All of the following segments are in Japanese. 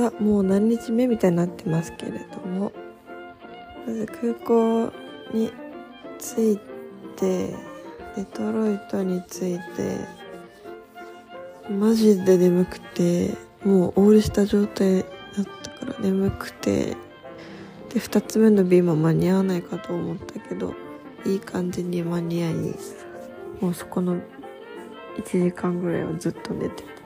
さもう何日目みたいになってますけれども。まず空港に着いてデトロイトに着いてマジで眠くてもうオールした状態だったから眠くてで2つ目の便も間に合わないかと思ったけどいい感じに間に合いもうそこの1時間ぐらいはずっと寝てた。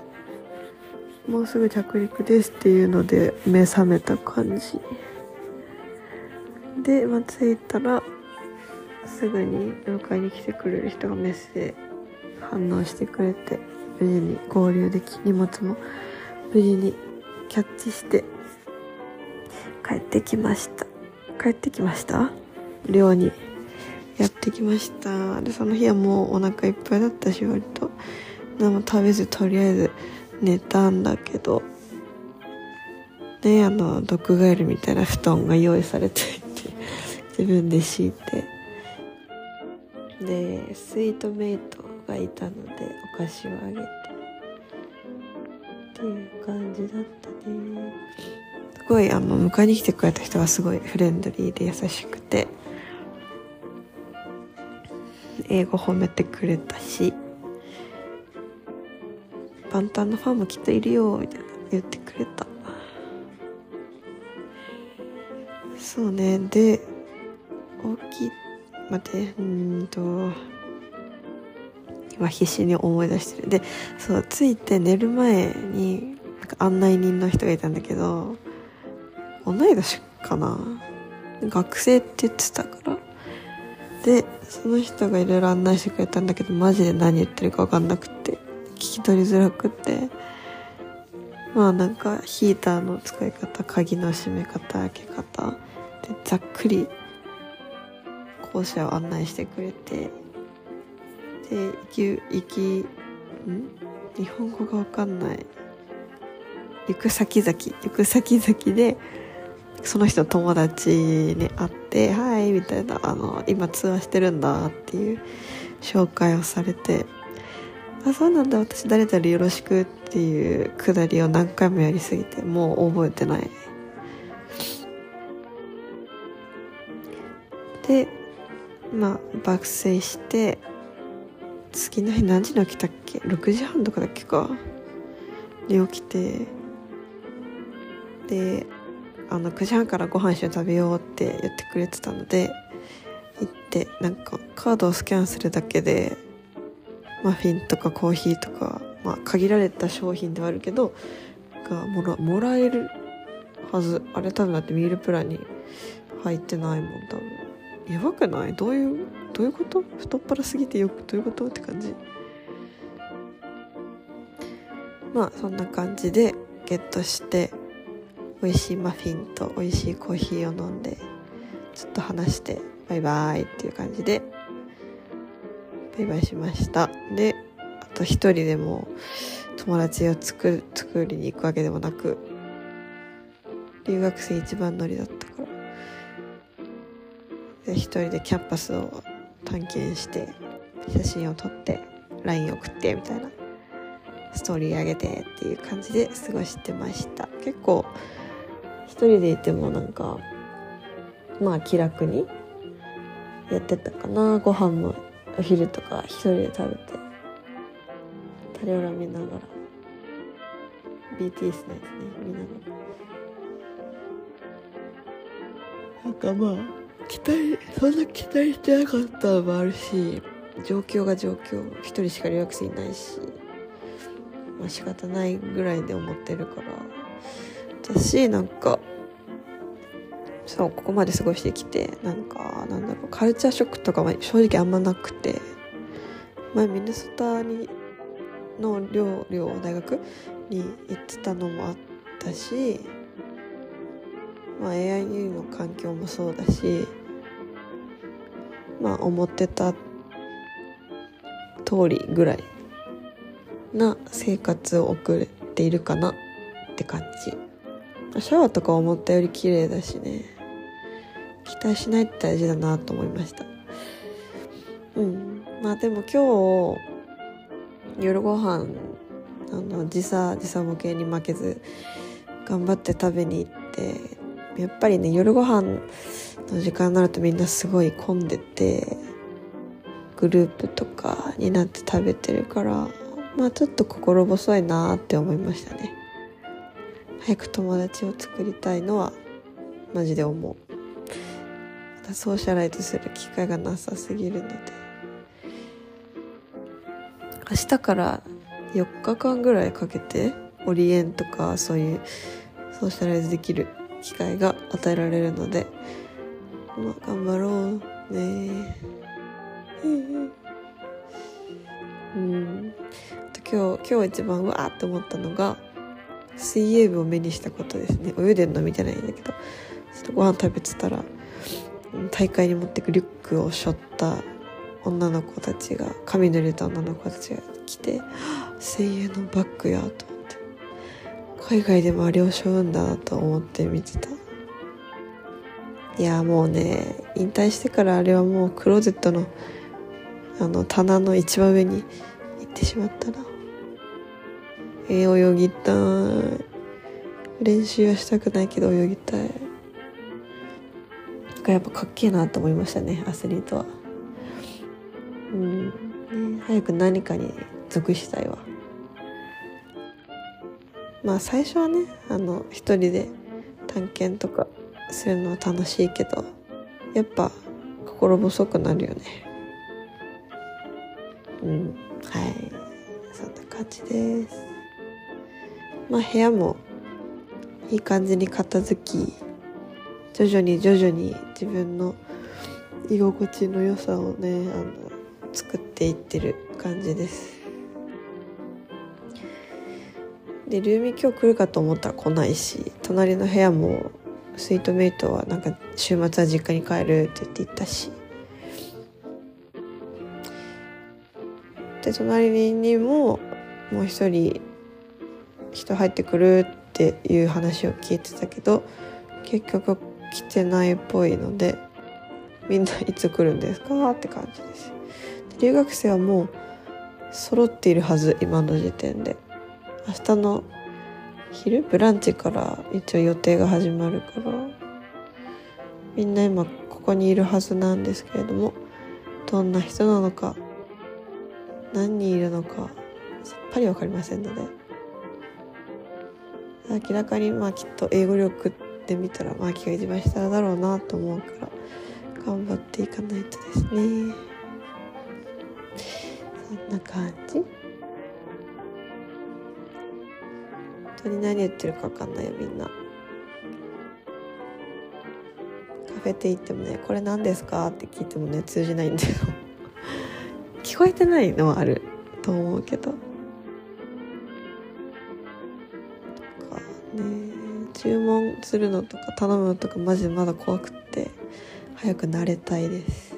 もうすぐ着陸ですっていうので目覚めた感じ。で、まあ、着いたらすぐに迎えに来てくれる人がメッセージ反応してくれて無事に合流でき荷物も無事にキャッチして帰ってきました。帰ってきました？寮にやってきました。でその日はもうお腹いっぱいだったし割と何も食べずとりあえず寝たんだけどねあの毒ガエルみたいな布団が用意されていて自分で敷いて。でスイートメイトがいたのでお菓子をあげて。っていう感じだったね。すごいあの迎えに来てくれた人がすごいフレンドリーで優しくて英語褒めてくれたし。パンタンのファンもきっといるよみたいな言ってくれた。そうね。で大きい待ってうんと今必死に思い出してる。でそう着いて寝る前になんか案内人の人がいたんだけど同い年かな？学生って言ってたから。でその人がいろいろ案内してくれたんだけどマジで何言ってるか分かんなくて。聞き取りづらくって。まあなんかヒーターの使い方鍵の閉め方開け方でざっくり校舎を案内してくれてで行き行きん？日本語が分かんない。行く先々行く先々でその人友達に会って「はい」みたいなあの「今通話してるんだ」っていう紹介をされて「あそうなんだ。私誰々よろしく」っていうくだりを何回もやりすぎてもう覚えてない。でまあ爆睡して次の日何時に起きたっけ？6時半とかだっけか。に起きてであの9時半からご飯一緒に食べようって言ってくれてたので行ってなんかカードをスキャンするだけでマフィンとかコーヒーとか、まあ、限られた商品ではあるけどがもらもらえるはず。あれ多分だってミールプランに入ってないもん多分。やばくない？どういうどういうこと？太っ腹すぎてよくどういうことって感じ。まあそんな感じでゲットして美味しいマフィンと美味しいコーヒーを飲んでちょっと話してバイバイっていう感じでバイバイしました。であと一人でも友達を作作りに行くわけでもなく留学生一番乗りだったから。で一人でキャンパスを探検して写真を撮って LINE 送ってみたいな。ストーリー上げてっていう感じで過ごしてました。結構一人でいてもなんかまあ気楽にやってたかな。ご飯もお昼とか一人で食べてタレオラ見ながら BTS のやつね見ながら。なんかまあ期待そんな期待してなかったのもあるし状況が状況一人しか留学生いないしまあ仕方ないぐらいで思ってるから。私なんかそうここまで過ごしてきてなんかなんだろうカルチャーショックとかは正直あんまなくて前ミネソタにの寮寮大学に行ってたのもあったし、まあ、AIU の環境もそうだしまあ思ってた通りぐらいな生活を送れているかなって感じ。シャワーとか思ったより綺麗だしね。期待しないって大事だなと思いました。うん。まあでも今日夜ご飯あの時差時差ボケに負けず頑張って食べに行ってやっぱりね夜ご飯の時間になるとみんなすごい混んでてグループとかになって食べてるからまあちょっと心細いなって思いましたね。早く友達を作りたいのはマジで思う。たソーシャライズする機会がなさすぎるので。明日から4日間ぐらいかけてオリエンとかそういうソーシャライズできる機会が与えられるのでまあ頑張ろうね。うん。今日今日一番わーって思ったのが水泳部を目にしたことですね。泳いでるの見てないんだけどちょっとご飯食べてたら大会に持ってくリュックを背負った女の子たちが髪濡れた女の子たちが来て水泳のバッグやと思って。海外でもあれを背負うんだと思って見てた。いやもうね引退してからあれはもうクローゼットのあの棚の一番上に行ってしまったな。えー、泳ぎたい。練習はしたくないけど泳ぎたい。やっぱかっけえなと思いましたねアスリートは。うんね早く何かに属したいわ。まあ最初はねあの一人で探検とかするのは楽しいけどやっぱ心細くなるよね。うんはい。そんな感じです。まあ部屋もいい感じに片付き徐々に徐々に自分の居心地の良さをねあの作っていってる感じです。でルーミー今日来るかと思ったら来ないし隣の部屋もスイートメイトはなんか週末は実家に帰るって言って行ったし。で隣にももう一人人入ってくるっていう話を聞いてたけど結局来てないっぽいのでみんないつ来るんですか？って感じです。留学生はもう揃っているはず今の時点で。明日の昼ブランチから一応予定が始まるからみんな今ここにいるはずなんですけれどもどんな人なのか何人いるのかさっぱり分かりませんので。明らかにまあきっと英語力ってみたらマーキが一番下だろうなと思うから頑張っていかないとですね。そんな感じ。本当に何言ってるか分かんないよみんな。カフェって言ってもね「これ何ですか?」って聞いてもね通じないんだよ。聞こえてないのはあると思うけど。注文するのとか頼むのとかマジでまだ怖くって早く慣れたいです。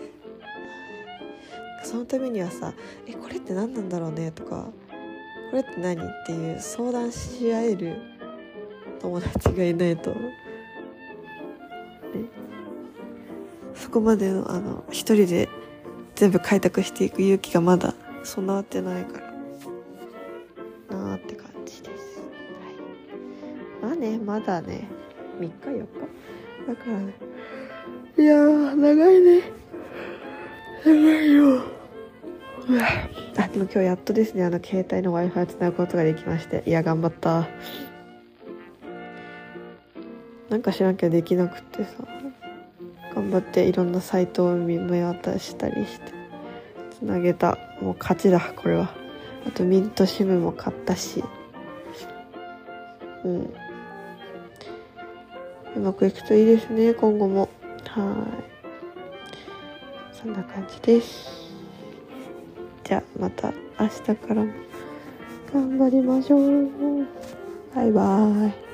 そのためにはさ「えこれって何なんだろうね」とか「これって何?」っていう相談し合える友達がいないと、ね、そこまでのあの一人で全部開拓していく勇気がまだ備わってないから。ねまだね。3日4日？だからねいやー長いね。長いよ。あでも今日やっとですねあの携帯の w i f i つなぐことができまして。いや頑張った。なんか知らんけどできなくってさ。頑張っていろんなサイトを見渡したりして。つなげた。もう勝ちだこれは。あとミントシムも買ったし。うんうまくいくといいですね今後も。はい。そんな感じです。じゃあまた明日からも頑張りましょう。バイバーイ。